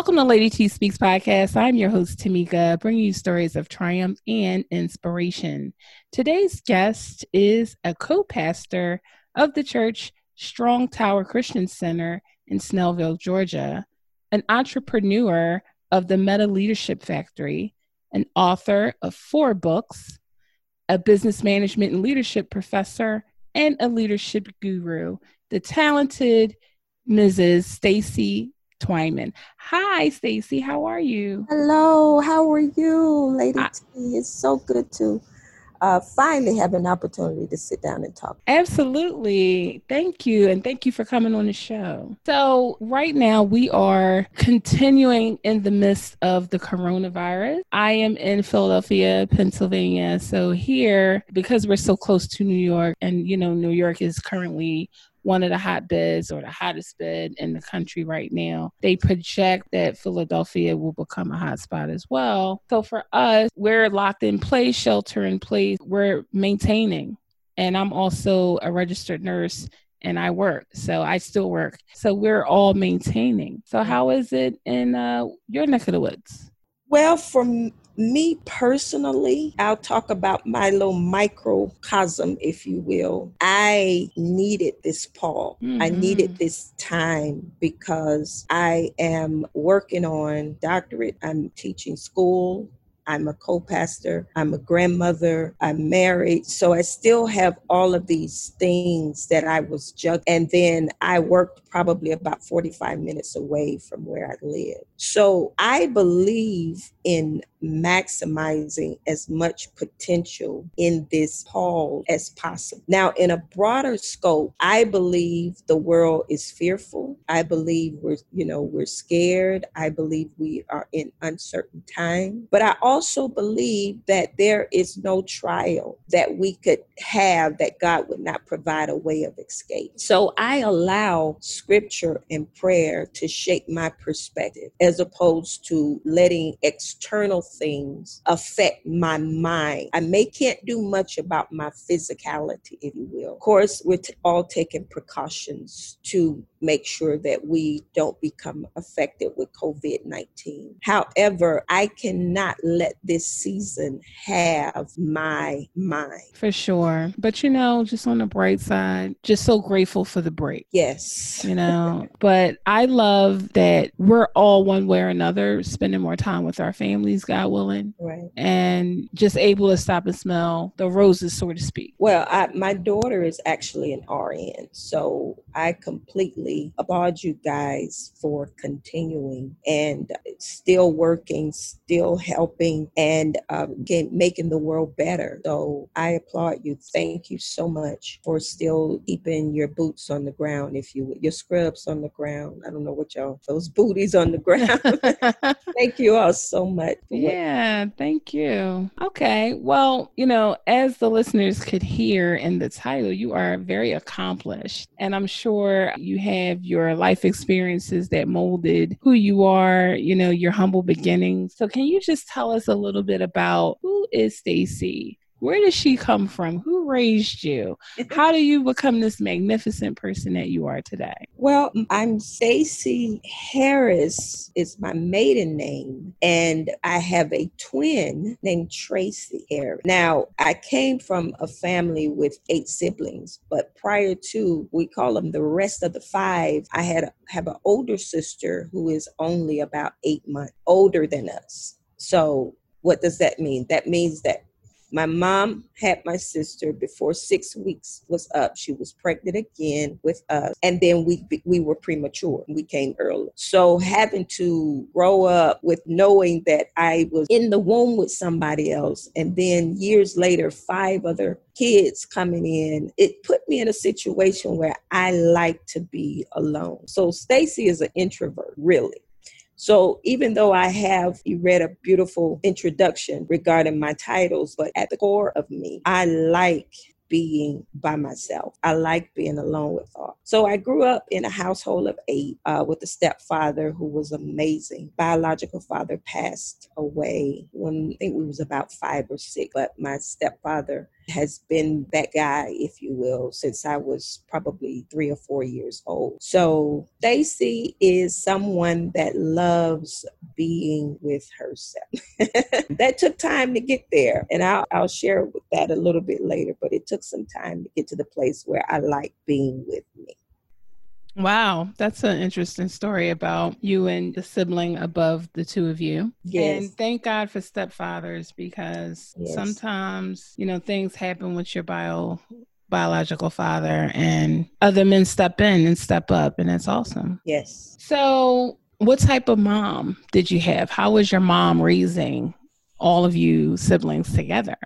Welcome to Lady T Speaks podcast. I'm your host, Tamika, bringing you stories of triumph and inspiration. Today's guest is a co pastor of the church Strong Tower Christian Center in Snellville, Georgia, an entrepreneur of the Meta Leadership Factory, an author of four books, a business management and leadership professor, and a leadership guru, the talented Mrs. Stacy Twyman. Hi, Stacy. How are you? Hello. How are you, Lady I- T? It's so good to uh, finally have an opportunity to sit down and talk. Absolutely. Thank you. And thank you for coming on the show. So, right now, we are continuing in the midst of the coronavirus. I am in Philadelphia, Pennsylvania. So, here, because we're so close to New York, and you know, New York is currently one of the hotbeds or the hottest bed in the country right now. They project that Philadelphia will become a hotspot as well. So for us, we're locked in place, shelter in place. We're maintaining. And I'm also a registered nurse and I work. So I still work. So we're all maintaining. So how is it in uh, your neck of the woods? Well, for me personally, I'll talk about my little microcosm, if you will. I needed this Paul. Mm-hmm. I needed this time because I am working on doctorate. I'm teaching school I'm a co pastor, I'm a grandmother, I'm married. So I still have all of these things that I was juggling. And then I worked probably about 45 minutes away from where I live. So I believe in maximizing as much potential in this Paul as possible. Now, in a broader scope, I believe the world is fearful. I believe we're, you know, we're scared. I believe we are in uncertain time. But I also believe that there is no trial that we could have that God would not provide a way of escape. So I allow scripture and prayer to shape my perspective as opposed to letting external things affect my mind. I may can't do much about my physicality, if you will. Of course, we're t- all taking precautions to make sure that we don't become affected with COVID 19. However, I cannot let this season have my mind. For sure. But you know, just on the bright side, just so grateful for the break. Yes. You know, but I love that we're all one way or another spending more time with our families, God willing. Right. And just able to stop and smell the roses, so to speak. Well, I, my daughter is actually an RN. So I completely applaud you guys for continuing and still working, still helping, and um, making the world better. So I applaud you. Thank you so much for still keeping your boots on the ground, if you your scrubs on the ground. I don't know what y'all those booties on the ground. thank you all so much. Yeah, thank you. Okay, well, you know, as the listeners could hear in the title, you are very accomplished, and I'm sure you have your life experiences that molded who you are, you know, your humble beginnings. So can you just tell us a little bit about who is Stacy? Where did she come from? Who raised you? How do you become this magnificent person that you are today? Well, I'm Stacy Harris is my maiden name, and I have a twin named Tracy Harris. Now, I came from a family with eight siblings, but prior to we call them the rest of the five, I had have an older sister who is only about eight months older than us. So what does that mean? That means that my mom had my sister before six weeks was up. She was pregnant again with us, and then we we were premature. We came early, so having to grow up with knowing that I was in the womb with somebody else, and then years later, five other kids coming in, it put me in a situation where I like to be alone. So Stacy is an introvert, really. So even though I have, you read a beautiful introduction regarding my titles, but at the core of me, I like being by myself. I like being alone with thought. So I grew up in a household of eight uh, with a stepfather who was amazing. Biological father passed away when I think we was about five or six, but my stepfather has been that guy, if you will, since I was probably three or four years old. So Stacy is someone that loves being with herself. that took time to get there. And I'll, I'll share with that a little bit later, but it took some time to get to the place where I like being with me. Wow, that's an interesting story about you and the sibling above the two of you. Yes. And thank God for stepfathers because yes. sometimes, you know, things happen with your bio biological father and other men step in and step up and it's awesome. Yes. So, what type of mom did you have? How was your mom raising all of you siblings together?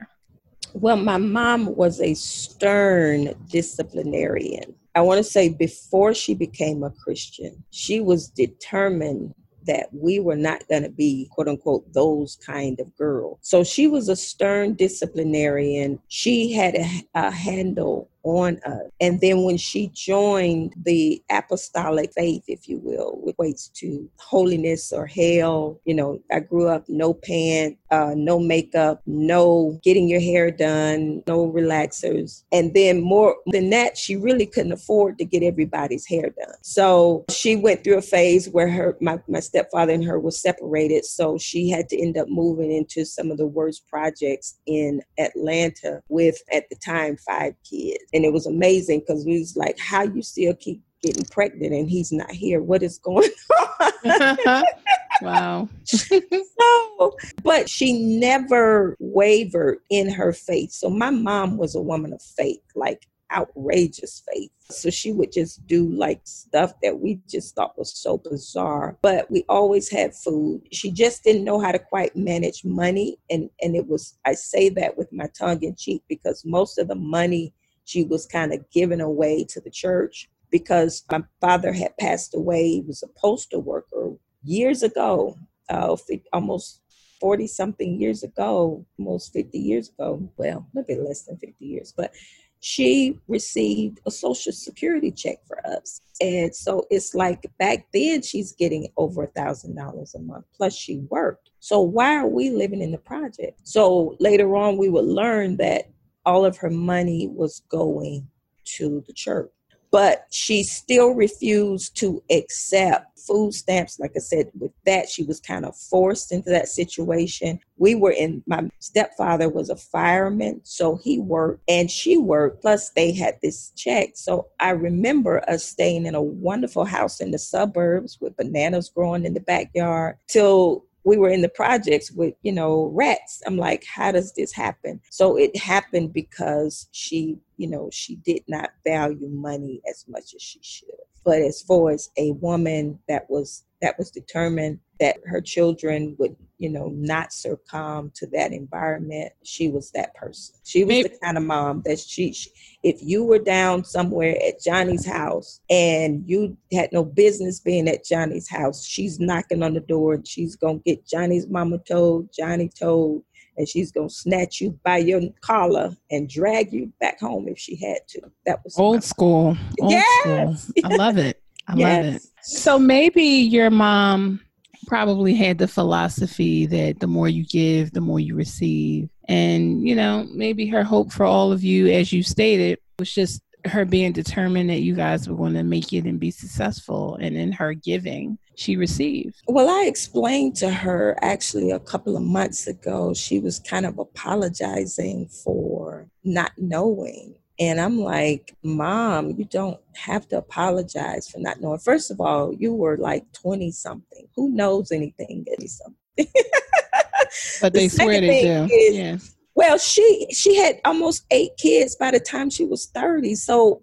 Well, my mom was a stern disciplinarian. I want to say before she became a Christian, she was determined that we were not going to be quote unquote those kind of girls. So she was a stern disciplinarian. She had a, a handle on us. And then when she joined the apostolic faith, if you will, which equates to holiness or hell, you know, I grew up no pants, uh, no makeup, no getting your hair done, no relaxers. And then more than that, she really couldn't afford to get everybody's hair done. So she went through a phase where her my, my stepfather and her were separated. So she had to end up moving into some of the worst projects in Atlanta with at the time five kids and it was amazing because we was like, how you still keep getting pregnant and he's not here? What is going on? wow. so, but she never wavered in her faith. So my mom was a woman of faith, like outrageous faith. So she would just do like stuff that we just thought was so bizarre. But we always had food. She just didn't know how to quite manage money. And and it was I say that with my tongue in cheek because most of the money she was kind of given away to the church because my father had passed away. He was a postal worker years ago, uh, almost 40 something years ago, almost 50 years ago. Well, a bit less than 50 years, but she received a social security check for us. And so it's like back then she's getting over a thousand dollars a month, plus she worked. So why are we living in the project? So later on we would learn that all of her money was going to the church. But she still refused to accept food stamps. Like I said, with that, she was kind of forced into that situation. We were in, my stepfather was a fireman, so he worked and she worked. Plus, they had this check. So I remember us staying in a wonderful house in the suburbs with bananas growing in the backyard till we were in the projects with, you know, rats. I'm like, how does this happen? So it happened because she, you know, she did not value money as much as she should. But as far as a woman that was that was determined that her children would, you know, not succumb to that environment, she was that person. She was Maybe. the kind of mom that she, she, if you were down somewhere at Johnny's house and you had no business being at Johnny's house, she's knocking on the door and she's going to get Johnny's mama told, Johnny told, and she's going to snatch you by your collar and drag you back home if she had to. That was old school. Old yes. School. I love it. I yes. love it. So maybe your mom probably had the philosophy that the more you give, the more you receive. And, you know, maybe her hope for all of you, as you stated, was just her being determined that you guys were going to make it and be successful. And in her giving, she received. Well, I explained to her actually a couple of months ago, she was kind of apologizing for not knowing and I'm like, Mom, you don't have to apologize for not knowing. First of all, you were like 20 something. Who knows anything at something? but they the swear they do. Is, yeah. Well, she she had almost eight kids by the time she was 30. So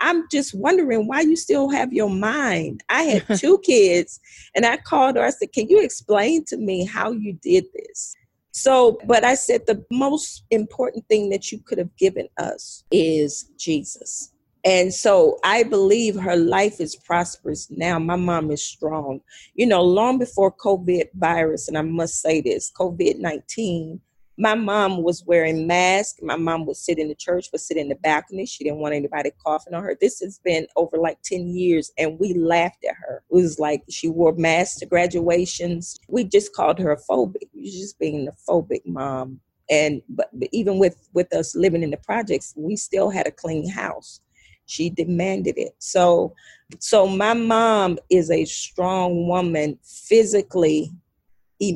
I'm just wondering why you still have your mind. I had two kids and I called her. I said, Can you explain to me how you did this? So, but I said the most important thing that you could have given us is Jesus. And so I believe her life is prosperous now. My mom is strong. You know, long before COVID virus, and I must say this COVID 19, my mom was wearing masks. My mom would sit in the church, would sit in the balcony. She didn't want anybody coughing on her. This has been over like 10 years, and we laughed at her. It was like she wore masks to graduations. We just called her a phobic. She was just being a phobic mom and but, but even with with us living in the projects we still had a clean house she demanded it so so my mom is a strong woman physically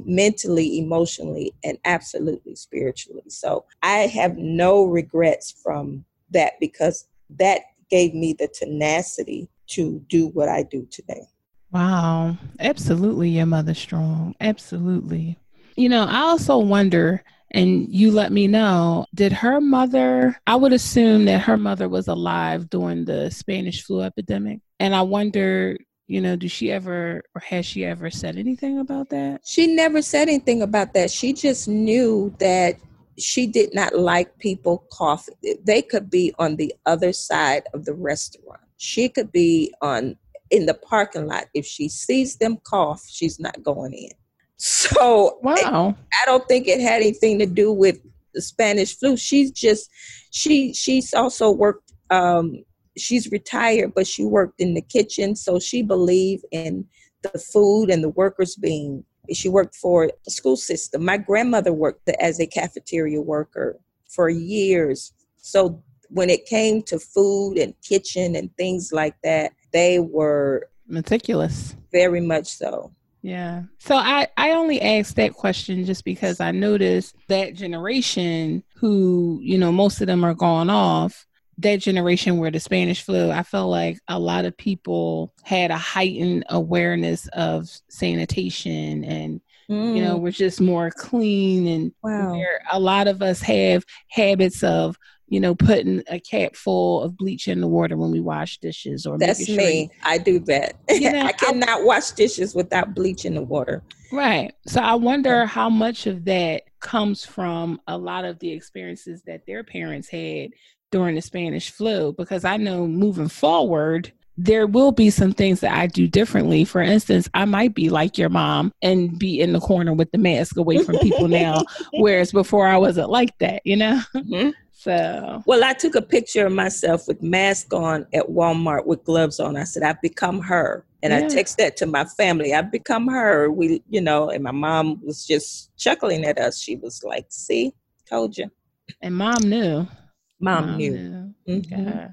mentally emotionally and absolutely spiritually. So i have no regrets from that because that gave me the tenacity to do what i do today. Wow. Absolutely your mother strong. Absolutely. You know i also wonder and you let me know did her mother i would assume that her mother was alive during the spanish flu epidemic. And i wonder you know did she ever or has she ever said anything about that? She never said anything about that. She just knew that she did not like people coughing. They could be on the other side of the restaurant. She could be on in the parking lot. If she sees them cough she's not going in. So wow, I don't think it had anything to do with the Spanish flu. She's just she she's also worked. Um, she's retired, but she worked in the kitchen, so she believed in the food and the workers being. She worked for the school system. My grandmother worked as a cafeteria worker for years. So when it came to food and kitchen and things like that, they were meticulous. Very much so. Yeah. So I, I only asked that question just because I noticed that generation who, you know, most of them are gone off, that generation where the Spanish flu, I felt like a lot of people had a heightened awareness of sanitation and mm. you know, mm. we're just more clean and wow. a lot of us have habits of you know, putting a cap full of bleach in the water when we wash dishes or that's sure me. I do that. You know, I cannot I, wash dishes without bleach in the water. Right. So I wonder how much of that comes from a lot of the experiences that their parents had during the Spanish flu because I know moving forward there will be some things that I do differently. For instance, I might be like your mom and be in the corner with the mask away from people now, whereas before I wasn't like that, you know? Mm-hmm. So, well, I took a picture of myself with mask on at Walmart with gloves on. I said, I've become her. And yeah. I text that to my family. I've become her. We, you know, and my mom was just chuckling at us. She was like, see, told you. And mom knew. Mom, mom knew. knew. Mm-hmm. Yeah.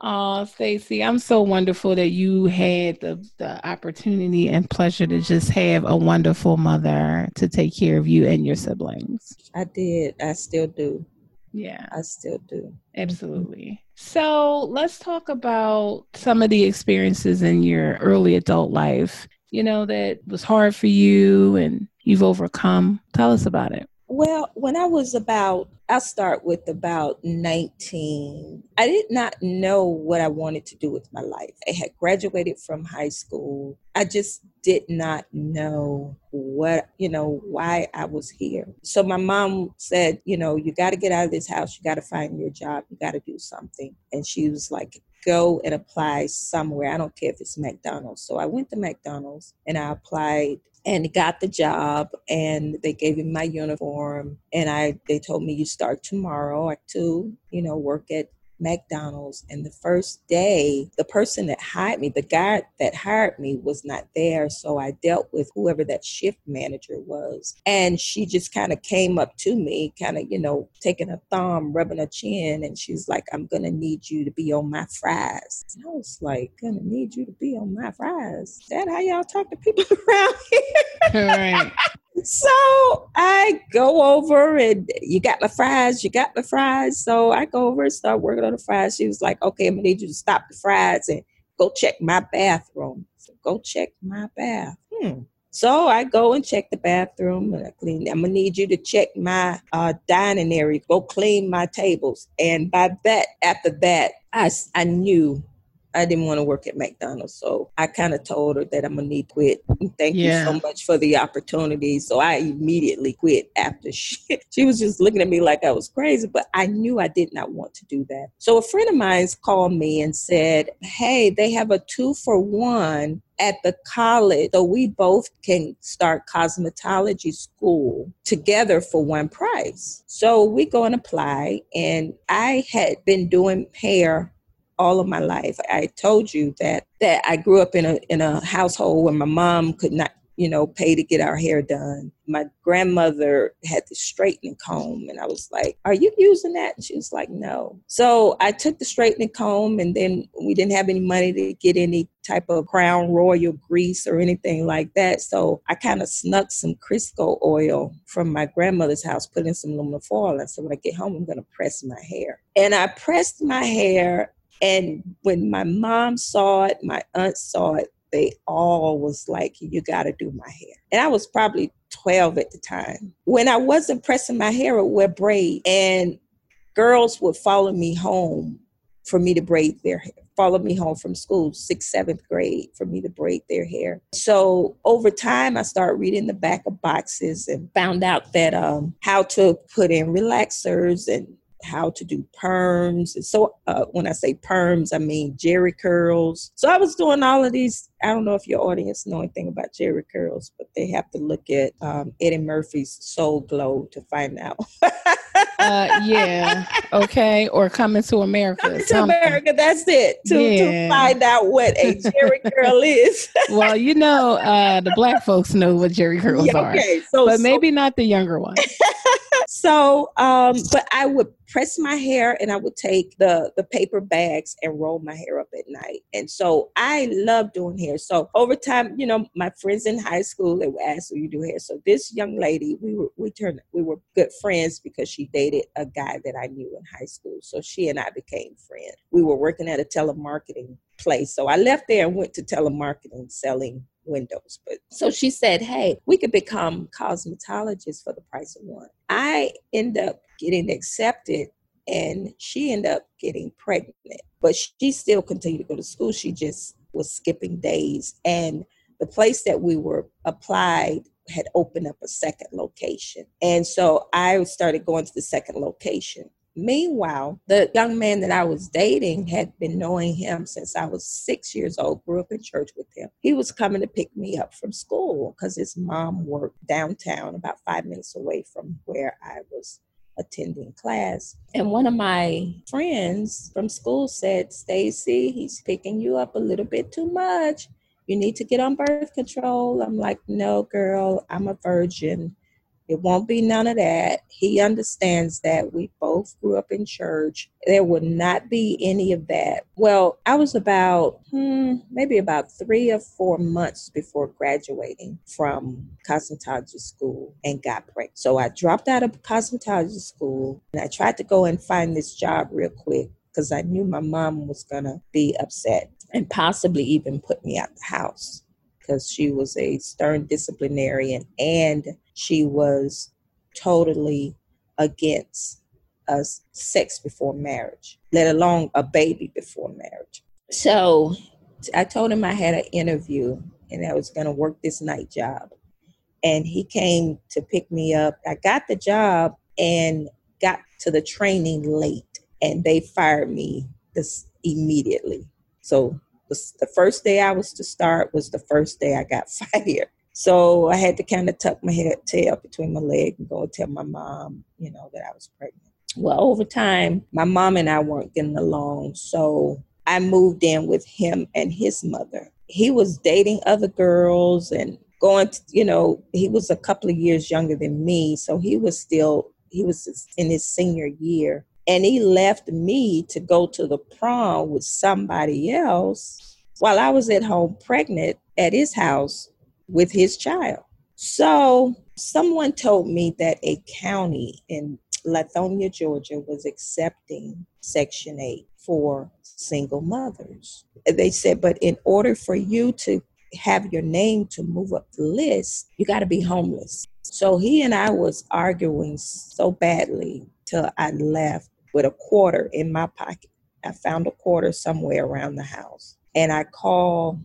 Oh, Stacy, I'm so wonderful that you had the, the opportunity and pleasure to just have a wonderful mother to take care of you and your siblings. I did. I still do. Yeah. I still do. Absolutely. So let's talk about some of the experiences in your early adult life, you know, that was hard for you and you've overcome. Tell us about it. Well, when I was about, I'll start with about 19, I did not know what I wanted to do with my life. I had graduated from high school. I just did not know what, you know, why I was here. So my mom said, you know, you got to get out of this house. You got to find your job. You got to do something. And she was like, go and apply somewhere. I don't care if it's McDonald's. So I went to McDonald's and I applied and got the job and they gave me my uniform and I they told me you start tomorrow at two, you know, work at McDonald's. And the first day, the person that hired me, the guy that hired me, was not there. So I dealt with whoever that shift manager was. And she just kind of came up to me, kind of, you know, taking a thumb, rubbing her chin. And she's like, I'm going to need you to be on my fries. And I was like, going to need you to be on my fries. Is that how y'all talk to people around here? Right. So I go over and you got the fries, you got the fries. So I go over and start working on the fries. She was like, okay, I'm gonna need you to stop the fries and go check my bathroom. So go check my bath. Hmm. So I go and check the bathroom and I clean. I'm gonna need you to check my uh, dining area. Go clean my tables. And by that, after that, I I knew I didn't want to work at McDonald's. So I kind of told her that I'm going to need to quit. Thank yeah. you so much for the opportunity. So I immediately quit after she, she was just looking at me like I was crazy, but I knew I did not want to do that. So a friend of mine called me and said, Hey, they have a two for one at the college so we both can start cosmetology school together for one price so we go and apply and i had been doing hair all of my life. I told you that that I grew up in a in a household where my mom could not you know, pay to get our hair done. My grandmother had the straightening comb, and I was like, Are you using that? And she was like, No. So I took the straightening comb, and then we didn't have any money to get any type of crown royal grease or anything like that. So I kind of snuck some Crisco oil from my grandmother's house, put in some aluminum foil. And so when I get home, I'm going to press my hair. And I pressed my hair. And when my mom saw it, my aunt saw it, they all was like, You got to do my hair. And I was probably 12 at the time. When I wasn't pressing my hair, I wear braid. And girls would follow me home for me to braid their hair. Follow me home from school, sixth, seventh grade, for me to braid their hair. So over time, I started reading the back of boxes and found out that um, how to put in relaxers and how to do perms. And so uh, when I say perms, I mean jerry curls. So I was doing all of these. I don't know if your audience know anything about jerry curls, but they have to look at um, Eddie Murphy's Soul Glo to find out. uh, yeah. Okay. Or coming to America. Coming to America. That's it. To, yeah. to find out what a Jerry curl is. well, you know, uh, the black folks know what Jerry curls yeah, okay. are, so, but so, maybe not the younger ones. so, um, but I would press my hair and I would take the the paper bags and roll my hair up at night. And so I love doing hair. So over time, you know, my friends in high school they would ask, "Do you do hair?" So this young lady, we were we turned we were good friends because she dated a guy that I knew in high school. So she and I became friends. We were working at a telemarketing place. So I left there and went to telemarketing selling windows. But so she said, Hey, we could become cosmetologists for the price of one. I end up getting accepted and she ended up getting pregnant. But she still continued to go to school. She just was skipping days. And the place that we were applied had opened up a second location. And so I started going to the second location. Meanwhile, the young man that I was dating had been knowing him since I was six years old, grew up in church with him. He was coming to pick me up from school because his mom worked downtown, about five minutes away from where I was attending class. And one of my friends from school said, Stacy, he's picking you up a little bit too much. You need to get on birth control. I'm like, no, girl, I'm a virgin. It won't be none of that. He understands that we both grew up in church. There would not be any of that. Well, I was about hmm, maybe about three or four months before graduating from cosmetology school and got pregnant. So I dropped out of cosmetology school and I tried to go and find this job real quick because I knew my mom was going to be upset and possibly even put me out the house because she was a stern disciplinarian and she was totally against us sex before marriage, let alone a baby before marriage. So I told him I had an interview and I was going to work this night job. And he came to pick me up. I got the job and got to the training late, and they fired me this immediately. So the first day I was to start was the first day I got fired. So I had to kind of tuck my head tail between my leg and go tell my mom, you know, that I was pregnant. Well, over time, my mom and I weren't getting along. So I moved in with him and his mother. He was dating other girls and going to, you know, he was a couple of years younger than me. So he was still, he was in his senior year and he left me to go to the prom with somebody else while I was at home pregnant at his house with his child. So someone told me that a county in Lithonia, Georgia was accepting Section 8 for single mothers. They said, but in order for you to have your name to move up the list, you got to be homeless. So he and I was arguing so badly till I left with a quarter in my pocket. I found a quarter somewhere around the house. And I called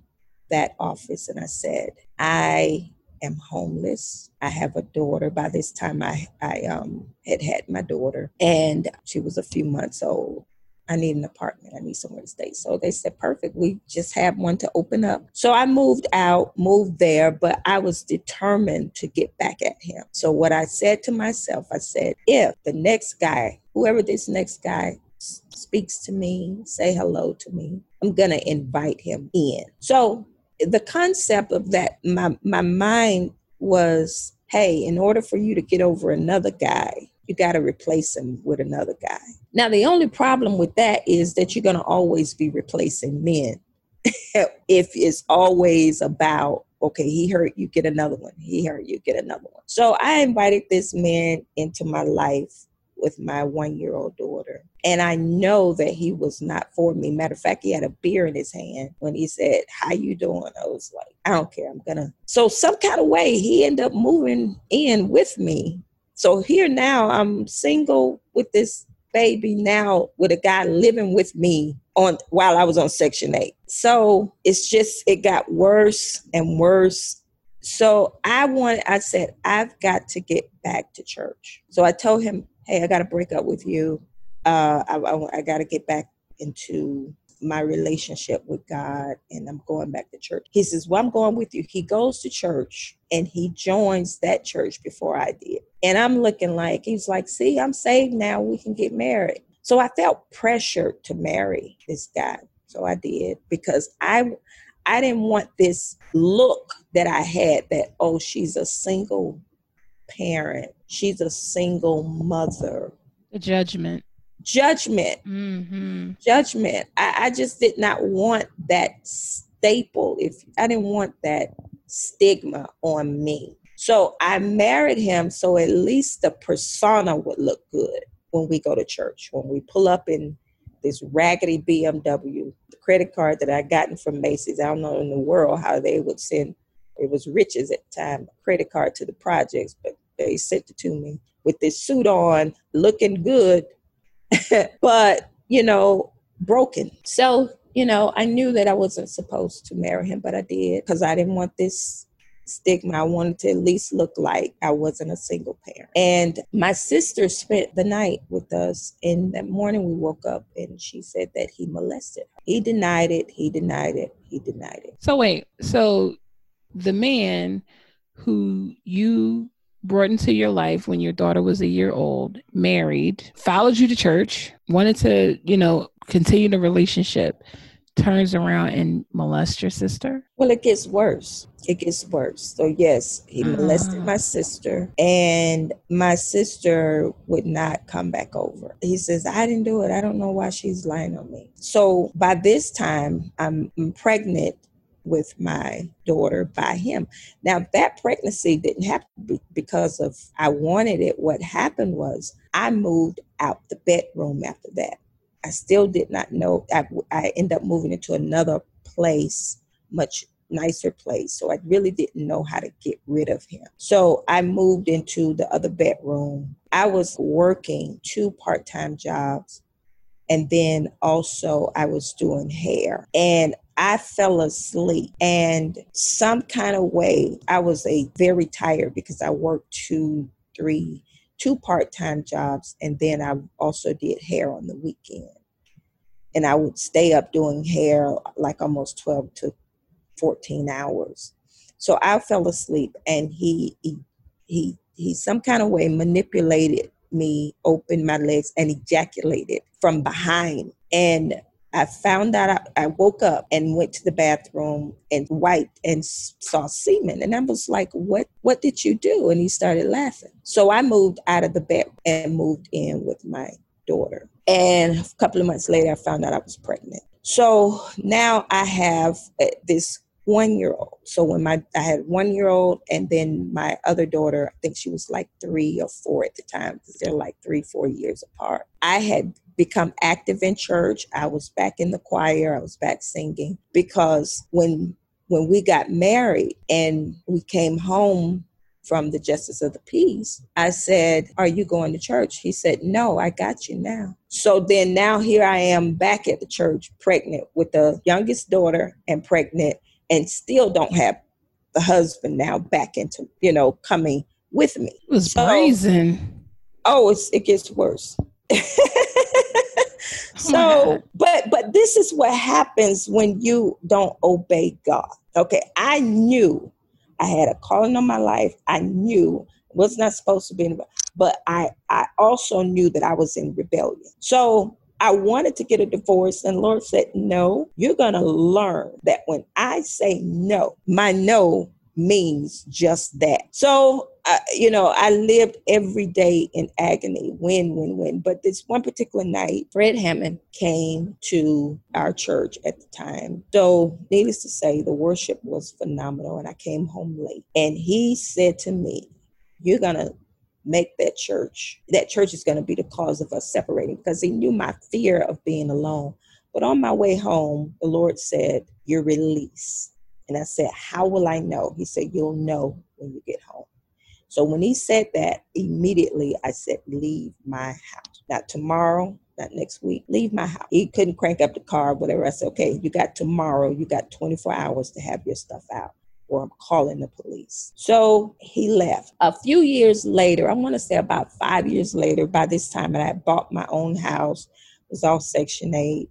that office and I said, I am homeless. I have a daughter. By this time, I, I um, had had my daughter, and she was a few months old. I need an apartment. I need somewhere to stay. So they said, perfect. We just have one to open up. So I moved out, moved there, but I was determined to get back at him. So what I said to myself, I said, if the next guy, whoever this next guy speaks to me, say hello to me, I'm going to invite him in. So the concept of that, my my mind was, hey, in order for you to get over another guy, you got to replace him with another guy. Now, the only problem with that is that you're going to always be replacing men. if it's always about okay, he hurt you, get another one. He hurt you, get another one. So I invited this man into my life with my one year old daughter. And I know that he was not for me. Matter of fact, he had a beer in his hand when he said, How you doing? I was like, I don't care. I'm gonna so some kind of way he ended up moving in with me. So here now I'm single with this baby now with a guy living with me on while I was on section 8. So it's just it got worse and worse. So I want I said I've got to get back to church. So I told him, "Hey, I got to break up with you. Uh I I, I got to get back into my relationship with God and I'm going back to church. He says, Well, I'm going with you. He goes to church and he joins that church before I did. And I'm looking like, he's like, See, I'm saved now. We can get married. So I felt pressured to marry this guy. So I did because I I didn't want this look that I had that, oh, she's a single parent, she's a single mother. The judgment. Judgment. Mm-hmm. judgment. I, I just did not want that staple if i didn't want that stigma on me. So i married him so at least the persona would look good when we go to church when we pull up in this raggedy bmw the credit card that i gotten from macy's. I don't know in the world how they would send it was Rich's at the time credit card to the projects but they sent it to me with this suit on looking good but, you know, broken. So, you know, I knew that I wasn't supposed to marry him, but I did because I didn't want this stigma. I wanted to at least look like I wasn't a single parent. And my sister spent the night with us. And that morning we woke up and she said that he molested her. He denied it. He denied it. He denied it. So, wait, so the man who you brought into your life when your daughter was a year old, married, followed you to church, wanted to, you know, continue the relationship, turns around and molests your sister? Well, it gets worse. It gets worse. So, yes, he uh-huh. molested my sister, and my sister would not come back over. He says, I didn't do it. I don't know why she's lying on me. So, by this time, I'm pregnant with my daughter by him. Now, that pregnancy didn't happen because of I wanted it. What happened was I moved out the bedroom after that. I still did not know. I, I ended up moving into another place, much nicer place. So I really didn't know how to get rid of him. So I moved into the other bedroom. I was working two part time jobs. And then also, I was doing hair. And I fell asleep and some kind of way I was a very tired because I worked two, three, two part-time jobs and then I also did hair on the weekend. And I would stay up doing hair like almost 12 to 14 hours. So I fell asleep and he he he, he some kind of way manipulated me, opened my legs and ejaculated from behind. And I found out I, I, woke up and went to the bathroom and wiped and saw semen. And I was like, what, what did you do? And he started laughing. So I moved out of the bed and moved in with my daughter. And a couple of months later, I found out I was pregnant. So now I have uh, this one year old. So when my I had one year old and then my other daughter, I think she was like three or four at the time because they're like three, four years apart. I had become active in church. I was back in the choir. I was back singing because when when we got married and we came home from the justice of the peace, I said, Are you going to church? He said, No, I got you now. So then now here I am back at the church, pregnant with the youngest daughter and pregnant, and still don't have the husband now back into, you know, coming with me. It was so, brazen. Oh, it's, it gets worse. so oh but but this is what happens when you don't obey god. Okay i knew i had a calling on my life. I knew was not supposed to be in but i i also knew that i was in rebellion. So I wanted to get a divorce, and Lord said, No, you're going to learn that when I say no, my no means just that. So, uh, you know, I lived every day in agony, win, win, win. But this one particular night, Fred Hammond came to our church at the time. So, needless to say, the worship was phenomenal, and I came home late. And he said to me, You're going to make that church, that church is going to be the cause of us separating because he knew my fear of being alone. But on my way home, the Lord said, You're released. And I said, How will I know? He said, You'll know when you get home. So when he said that, immediately I said, Leave my house. Not tomorrow, not next week. Leave my house. He couldn't crank up the car, whatever. I said, Okay, you got tomorrow. You got 24 hours to have your stuff out or I'm calling the police. So he left. A few years later, I want to say about five years later, by this time, and I bought my own house, was all Section 8.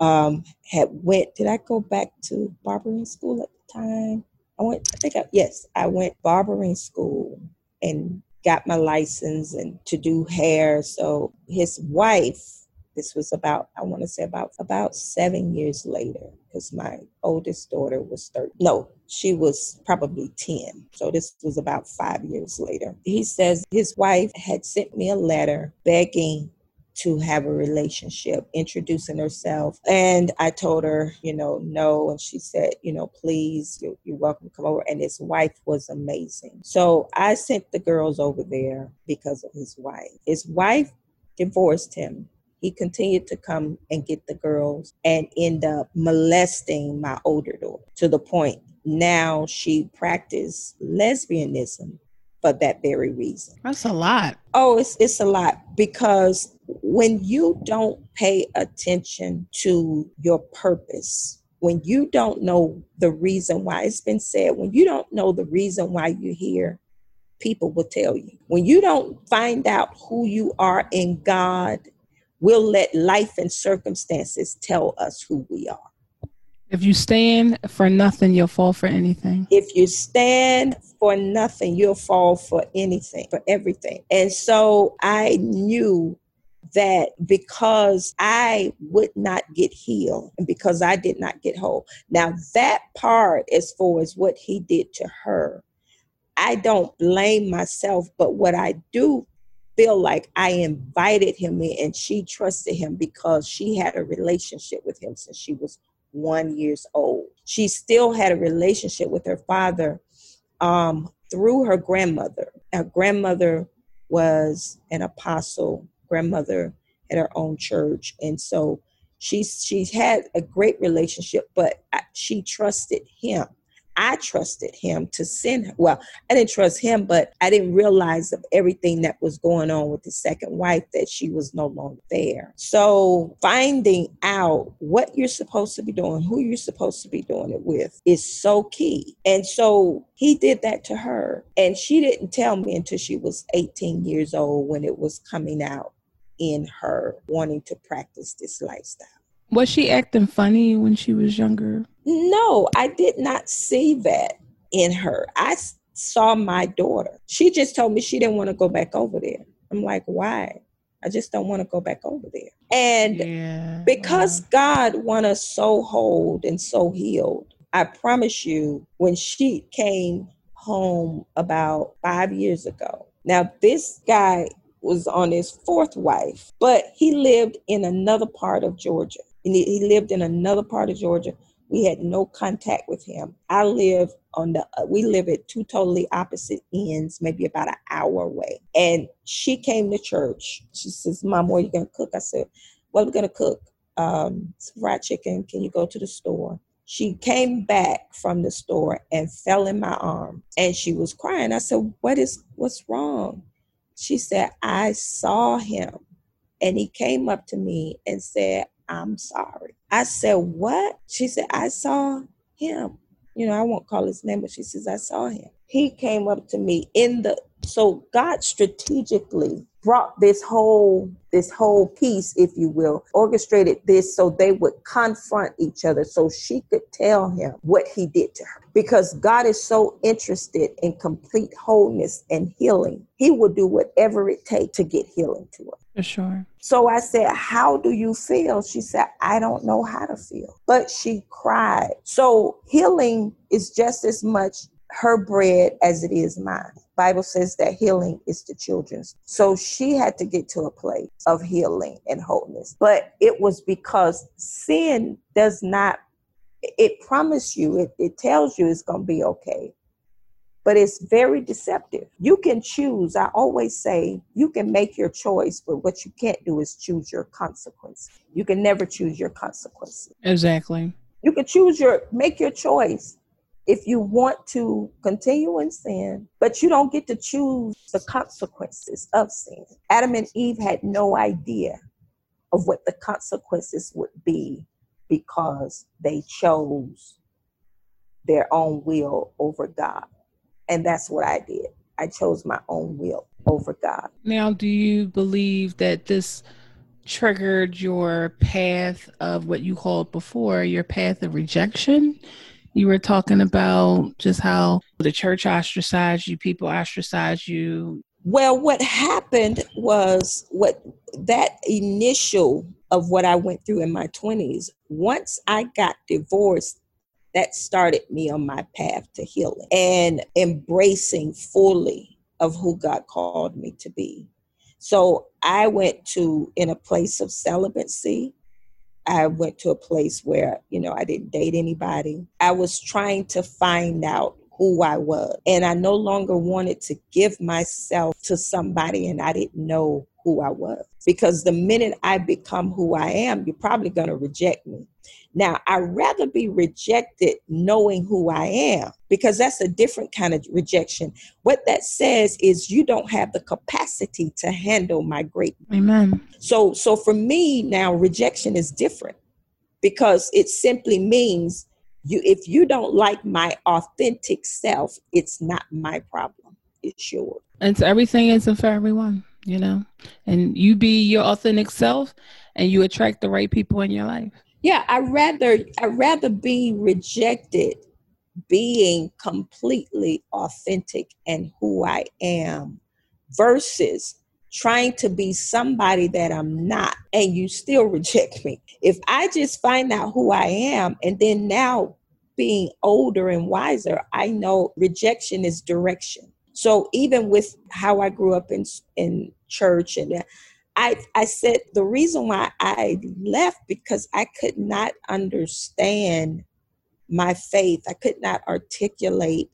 Um, had went, did I go back to barbering school at the time? I went, I think I, yes, I went barbering school and got my license and to do hair. So his wife this was about, I want to say about about seven years later, because my oldest daughter was 30. No, she was probably 10. So this was about five years later. He says his wife had sent me a letter begging to have a relationship, introducing herself. And I told her, you know, no. And she said, you know, please, you're, you're, welcome to come over. And his wife was amazing. So I sent the girls over there because of his wife. His wife divorced him he continued to come and get the girls and end up molesting my older daughter to the point now she practiced lesbianism for that very reason. That's a lot. Oh, it's it's a lot because when you don't pay attention to your purpose, when you don't know the reason why it's been said, when you don't know the reason why you're here, people will tell you. When you don't find out who you are in God We'll let life and circumstances tell us who we are. If you stand for nothing, you'll fall for anything. If you stand for nothing, you'll fall for anything, for everything. And so I knew that because I would not get healed and because I did not get whole. Now, that part, as far as what he did to her, I don't blame myself, but what I do feel like I invited him in and she trusted him because she had a relationship with him since she was one years old. She still had a relationship with her father um, through her grandmother. Her grandmother was an apostle. Grandmother had her own church, and so she's she's had a great relationship. But she trusted him I trusted him to send her. Well, I didn't trust him, but I didn't realize of everything that was going on with the second wife that she was no longer there. So finding out what you're supposed to be doing, who you're supposed to be doing it with is so key. And so he did that to her. And she didn't tell me until she was 18 years old when it was coming out in her wanting to practice this lifestyle. Was she acting funny when she was younger? No, I did not see that in her. I saw my daughter. She just told me she didn't want to go back over there. I'm like, why? I just don't want to go back over there. And yeah, because God want us so whole and so healed, I promise you, when she came home about five years ago, now this guy was on his fourth wife, but he lived in another part of Georgia. He lived in another part of Georgia. We had no contact with him. I live on the, uh, we live at two totally opposite ends, maybe about an hour away. And she came to church. She says, Mom, what are you going to cook? I said, What are we going to cook? Um, fried chicken. Can you go to the store? She came back from the store and fell in my arm and she was crying. I said, What is, what's wrong? She said, I saw him and he came up to me and said, I'm sorry. I said, What? She said, I saw him. You know, I won't call his name, but she says, I saw him. He came up to me in the so God strategically brought this whole this whole piece if you will orchestrated this so they would confront each other so she could tell him what he did to her because God is so interested in complete wholeness and healing he will do whatever it takes to get healing to her For sure. So I said, How do you feel? She said, I don't know how to feel. But she cried. So healing is just as much her bread as it is mine. Bible says that healing is the children's. So she had to get to a place of healing and wholeness. But it was because sin does not it promises you, it, it tells you it's gonna be okay. But it's very deceptive. You can choose. I always say you can make your choice, but what you can't do is choose your consequence. You can never choose your consequences. Exactly. You can choose your make your choice if you want to continue in sin, but you don't get to choose the consequences of sin. Adam and Eve had no idea of what the consequences would be because they chose their own will over God. And that's what I did. I chose my own will over God. Now, do you believe that this triggered your path of what you called before your path of rejection? You were talking about just how the church ostracized you, people ostracized you. Well, what happened was what that initial of what I went through in my 20s, once I got divorced, that started me on my path to healing and embracing fully of who God called me to be. So I went to in a place of celibacy I went to a place where, you know, I didn't date anybody. I was trying to find out who I was. And I no longer wanted to give myself to somebody and I didn't know who I was. Because the minute I become who I am, you're probably going to reject me. Now, I'd rather be rejected knowing who I am because that's a different kind of rejection. What that says is you don't have the capacity to handle my greatness. Amen. So so for me now rejection is different because it simply means you if you don't like my authentic self, it's not my problem. It's yours. And so everything isn't for everyone, you know. And you be your authentic self and you attract the right people in your life yeah i rather i rather be rejected being completely authentic and who i am versus trying to be somebody that i'm not and you still reject me. If i just find out who i am and then now being older and wiser i know rejection is direction. So even with how i grew up in in church and I, I said the reason why I left because I could not understand my faith. I could not articulate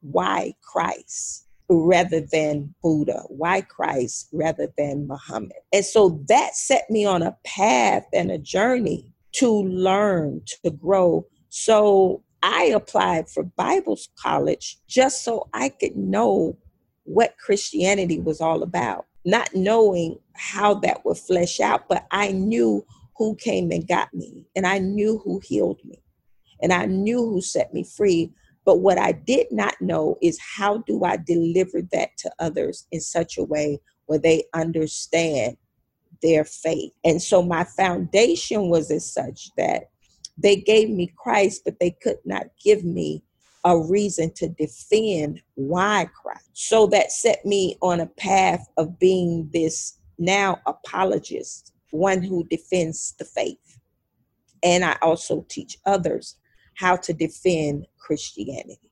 why Christ rather than Buddha, why Christ rather than Muhammad. And so that set me on a path and a journey to learn, to grow. So I applied for Bible college just so I could know what Christianity was all about not knowing how that would flesh out, but I knew who came and got me, and I knew who healed me, and I knew who set me free. But what I did not know is how do I deliver that to others in such a way where they understand their faith. And so my foundation was as such that they gave me Christ, but they could not give me a reason to defend why Christ. So that set me on a path of being this now apologist, one who defends the faith. And I also teach others how to defend Christianity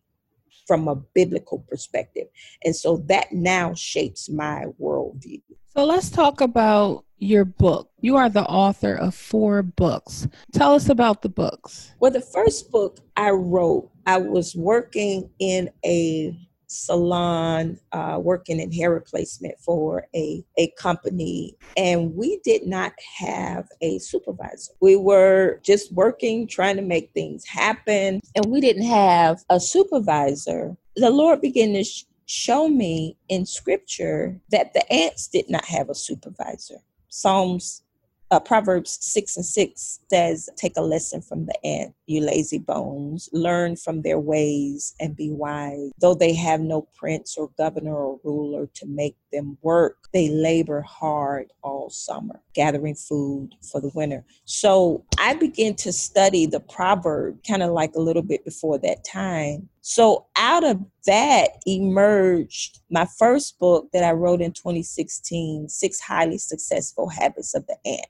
from a biblical perspective. And so that now shapes my worldview. So let's talk about your book. You are the author of four books. Tell us about the books. Well, the first book I wrote, I was working in a salon, uh, working in hair replacement for a, a company, and we did not have a supervisor. We were just working, trying to make things happen, and we didn't have a supervisor. The Lord began to sh- show me in scripture that the ants did not have a supervisor. Psalms uh, Proverbs 6 and 6 says, Take a lesson from the ant, you lazy bones. Learn from their ways and be wise. Though they have no prince or governor or ruler to make them work, they labor hard all summer, gathering food for the winter. So I began to study the proverb kind of like a little bit before that time So out of that emerged my first book that I wrote in 2016, Six Highly Successful Habits of the Ant.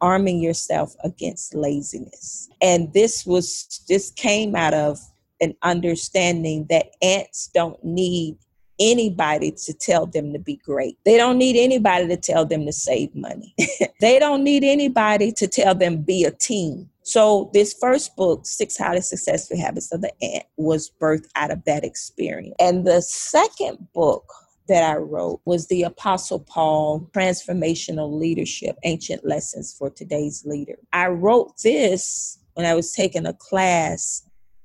Arming yourself against laziness. And this was this came out of an understanding that ants don't need anybody to tell them to be great. They don't need anybody to tell them to save money. they don't need anybody to tell them be a team. So this first book, Six Highly Successful Habits of the Ant, was birthed out of that experience. And the second book that I wrote was the Apostle Paul Transformational Leadership Ancient Lessons for Today's Leader. I wrote this when I was taking a class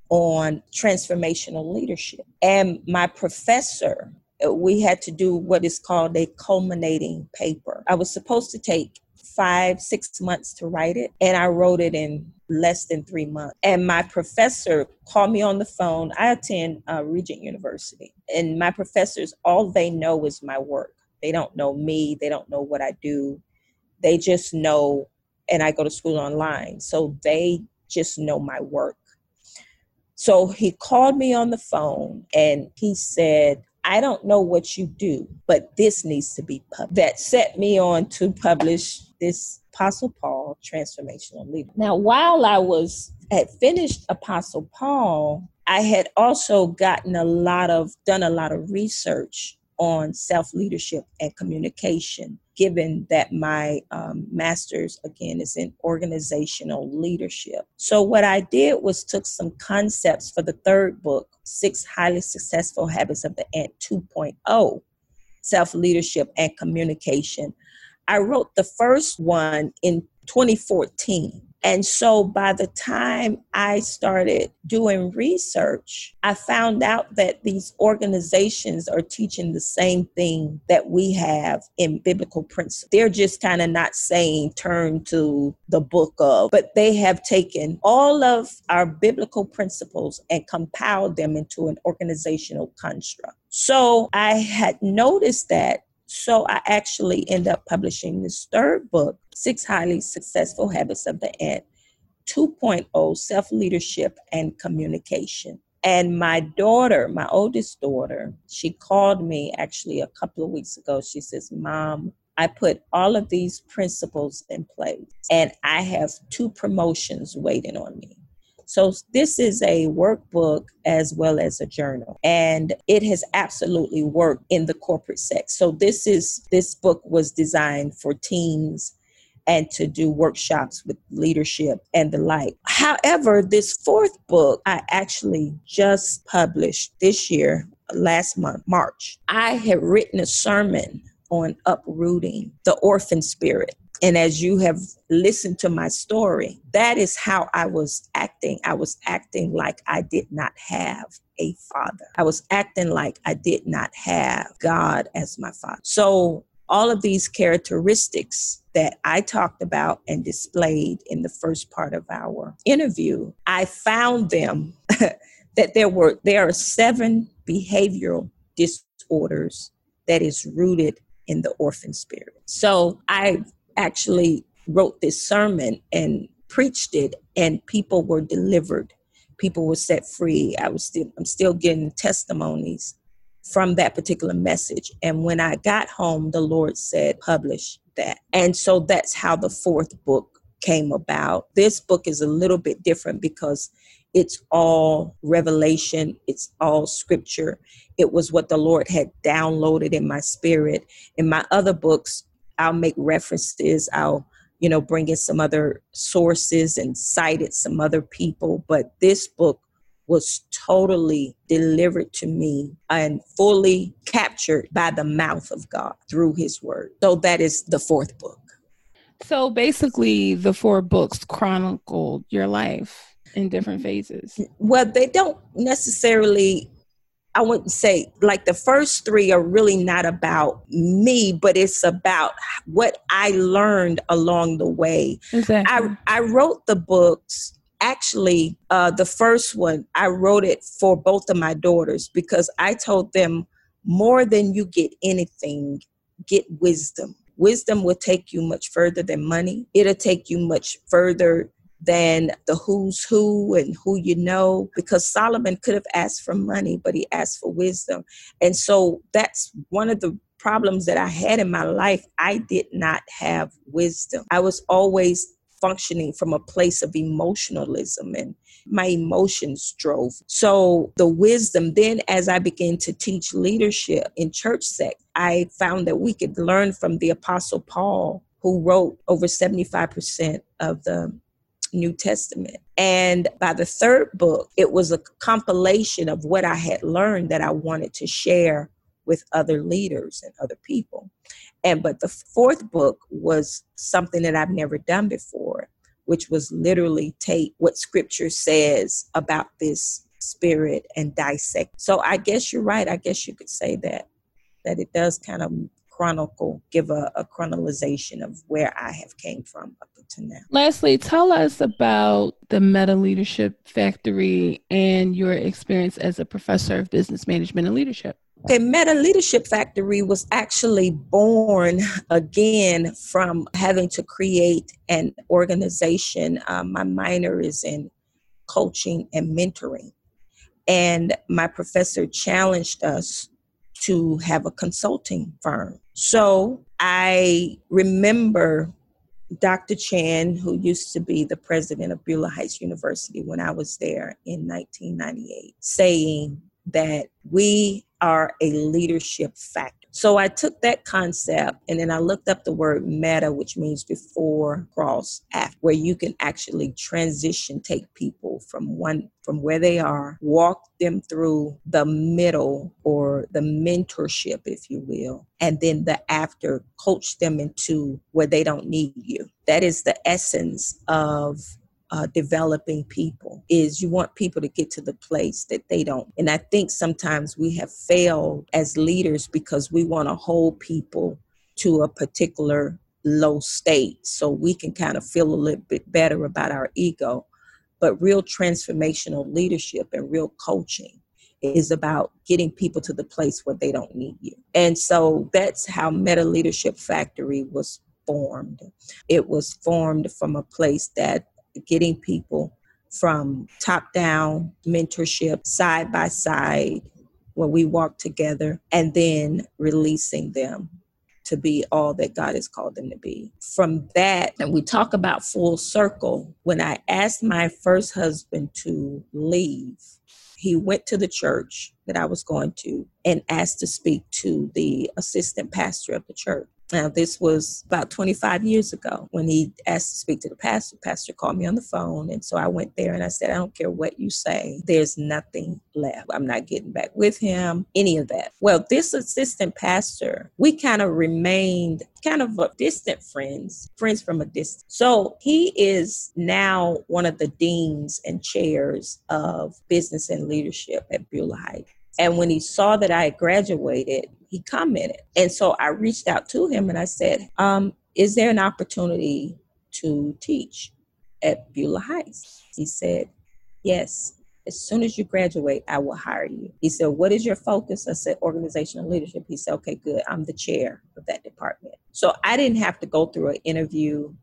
on transformational leadership. And my professor, uh, we had to do what is called a culminating paper. I was supposed to take five, six months to write it, and I wrote it in less than three months. And my professor called me on the phone. I attend uh, Regent University, and my professors, all they know is my work. They don't know me, they don't know what I do. They just know, and I go to school online, so they just know my work. So he called me on the phone and he said, I don't know what you do, but this needs to be published. That set me on to publish this Apostle Paul transformational leader. Now, while I was had finished Apostle Paul, I had also gotten a lot of done a lot of research on self leadership and communication, given that my um, master's again is in organizational leadership. So, what I did was took some concepts for the third book, Six Highly Successful Habits of the Ant 2.0, self leadership and communication. I wrote the first one in 2014 and so by the time I started doing research, I found out that these organizations are teaching the same thing that we have in biblical principles. They're just kind of not saying turn to the book of, but they have taken all of our biblical principles and compiled them into an organizational construct. So I had noticed that so I actually end up publishing this third book, Six Highly Successful Habits of the Ant 2.0 Self Leadership and Communication. And my daughter, my oldest daughter, she called me actually a couple of weeks ago. She says, Mom, I put all of these principles in place and I have two promotions waiting on me. So this is a workbook as well as a journal and it has absolutely worked in the corporate sector. So this is this book was designed for teens and to do workshops with leadership and the like. However, this fourth book I actually just published this year last month, March. I had written a sermon on uprooting the orphan spirit. And as you have listened to my story, that is how I was acting. I was acting like I did not have a father. I was acting like I did not have God as my father. So, all of these characteristics that I talked about and displayed in the first part of our interview, I found them that there were there are seven behavioral disorders that is rooted in the orphan spirit. So I actually wrote this sermon and preached it and people were delivered. People were set free. I was still i'm still getting testimonies from that particular message. And when i got home the lord said publish that. And so that's how the fourth book came about. This book is a little bit different because it's all revelation. It's all scripture. It was what the lord had downloaded in my spirit. In my other books I'll make references. I'll, you know, bring in some other sources and cited some other people. But this book was totally delivered to me and fully captured by the mouth of God through his word. So that is the fourth book. So basically, the four books chronicled your life in different phases. Well, they don't necessarily I wouldn't say like the first three are really not about me, but it's about what I learned along the way. Exactly. I, I wrote the books. Actually, uh, the first one, I wrote it for both of my daughters because I told them more than you get anything, get wisdom. Wisdom will take you much further than money. It'll take you much further than the who's who and who you know, because Solomon could have asked for money, but he asked for wisdom. And so that's one of the problems that I had in my life. I did not have wisdom. I was always functioning from a place of emotionalism and my emotions drove. So the wisdom, then as I began to teach leadership in church sect, I found that we could learn from the Apostle Paul, who wrote over 75% of the New Testament. And by the third book, it was a compilation of what I had learned that I wanted to share with other leaders and other people. And but the fourth book was something that I've never done before, which was literally take what scripture says about this spirit and dissect. So I guess you're right. I guess you could say that that it does kind of chronicle, give a, a chronologization of where I have came from until now. Lastly, tell us about the Meta Leadership Factory and your experience as a professor of business management and leadership. Okay, Meta Leadership Factory was actually born again from having to create an organization. Um, my minor is in coaching and mentoring. And my professor challenged us to have a consulting firm. So I remember Dr. Chand, who used to be the president of Beulah Heights University when I was there in 1998, saying that we are a leadership factor. So I took that concept and then I looked up the word meta, which means before, cross, after, where you can actually transition, take people from one from where they are, walk them through the middle or the mentorship, if you will, and then the after, coach them into where they don't need you. That is the essence of uh, developing people is you want people to get to the place that they don't. And I think sometimes we have failed as leaders because we want to hold people to a particular low state so we can kind of feel a little bit better about our ego. But real transformational leadership and real coaching is about getting people to the place where they don't need you. And so that's how Meta Leadership Factory was formed. It was formed from a place that getting people from top down mentorship, side by side, where we walk together, and then releasing them to be all that God has called them to be. From that, and we talk about full circle, when I asked my first husband to leave, he went to the church that I was going to and asked to speak to the assistant pastor of the church. Now, this was about 25 years ago when he asked to speak to the pastor. Pastor called me on the phone. And so I went there and I said, I don't care what you say, there's nothing left. I'm not getting back with him, any of that. Well, this assistant pastor, we kind of remained kind of distant friends, friends from a distance. So he is now one of the deans and chairs of business and leadership at Beulah Heights. And when he saw that I had graduated, he commented. And so I reached out to him and I said, um, Is there an opportunity to teach at Beulah Heights? He said, Yes. As soon as you graduate, I will hire you. He said, What is your focus? I said, Organizational leadership. He said, Okay, good. I'm the chair of that department. So I didn't have to go through an interview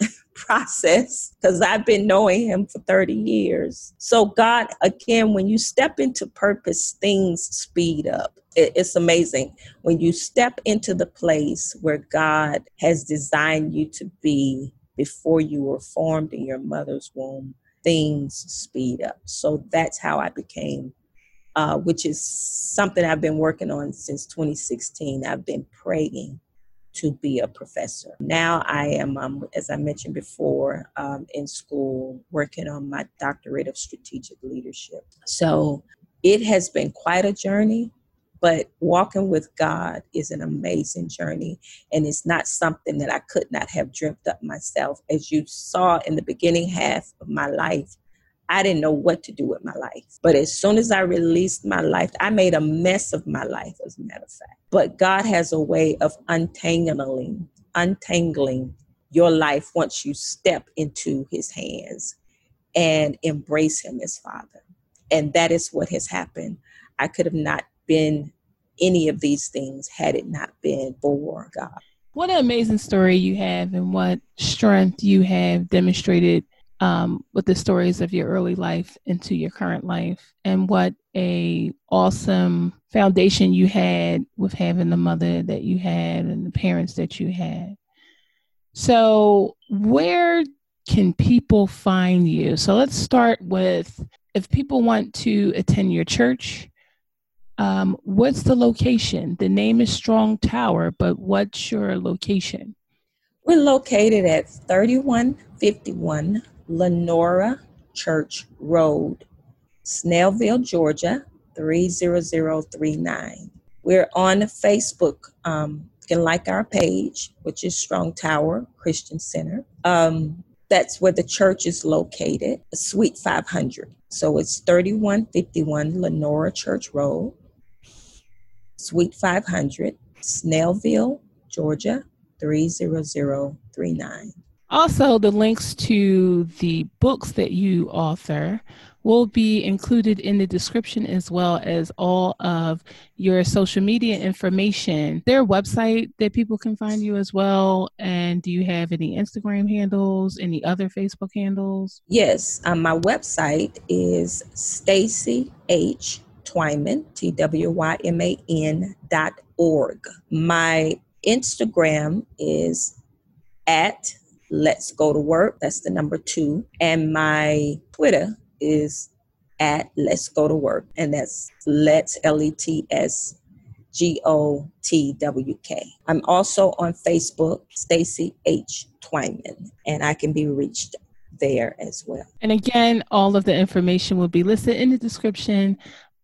process because I've been knowing him for 30 years. So, God, again, when you step into purpose, things speed up. It's amazing when you step into the place where God has designed you to be before you were formed in your mother's womb, things speed up. So that's how I became, uh, which is something I've been working on since 2016. I've been praying to be a professor. Now I am, um, as I mentioned before, um, in school working on my doctorate of strategic leadership. So it has been quite a journey, but walking with God is an amazing journey. And it's not something that I could not have dreamt up myself. As you saw in the beginning half of my life, I didn't know what to do with my life. But as soon as I released my life, I made a mess of my life, as a matter of fact. But God has a way of untangling, untangling your life once you step into his hands and embrace him as father. And that is what has happened. I could have not been any of these things had it not been for God. What an amazing story you have, and what strength you have demonstrated um, with the stories of your early life into your current life and what a awesome foundation you had with having the mother that you had and the parents that you had so where can people find you so let's start with if people want to attend your church um, what's the location the name is strong tower but what's your location we're located at 3151 Lenora Church Road, Snellville, Georgia 30039. We're on Facebook. Um, you can like our page, which is Strong Tower Christian Center. Um, that's where the church is located, Suite 500. So it's 3151 Lenora Church Road, Suite 500, Snellville, Georgia 30039. Also, the links to the books that you author will be included in the description as well as all of your social media information. Their website that people can find you as well. And do you have any Instagram handles, any other Facebook handles? Yes, um, my website is Stacy H. Twyman, T W Y M A N dot org. My Instagram is at Let's Go to Work. That's the number two. And my Twitter is at Let's Go to Work. And that's Let's L E T S G O T W K. I'm also on Facebook, Stacy H. Twyman, and I can be reached there as well. And again, all of the information will be listed in the description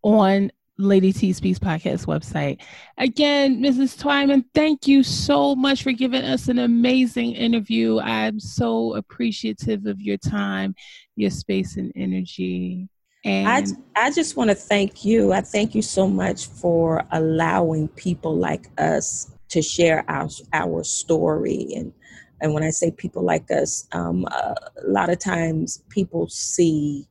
on Lady T Speaks podcast website. Again, Mrs. Twyman, thank you so much for giving us an amazing interview. I'm so appreciative of your time, your space, and energy. And I, I just want to thank you. I thank you so much for allowing people like us to share our our story and and when I say people like us, um, uh, a lot of times people see,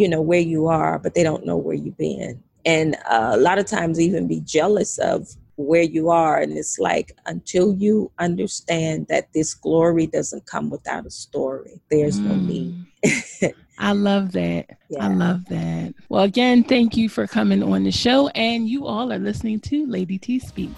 you know, where you are, but they don't know where you've been and uh, a lot of times even be jealous of where you are and it's like until you understand that this glory doesn't come without a story there's mm. no need I love that. Yeah. I love that. Well, again, thank you for coming on the show. And you all are listening to Lady T Speak.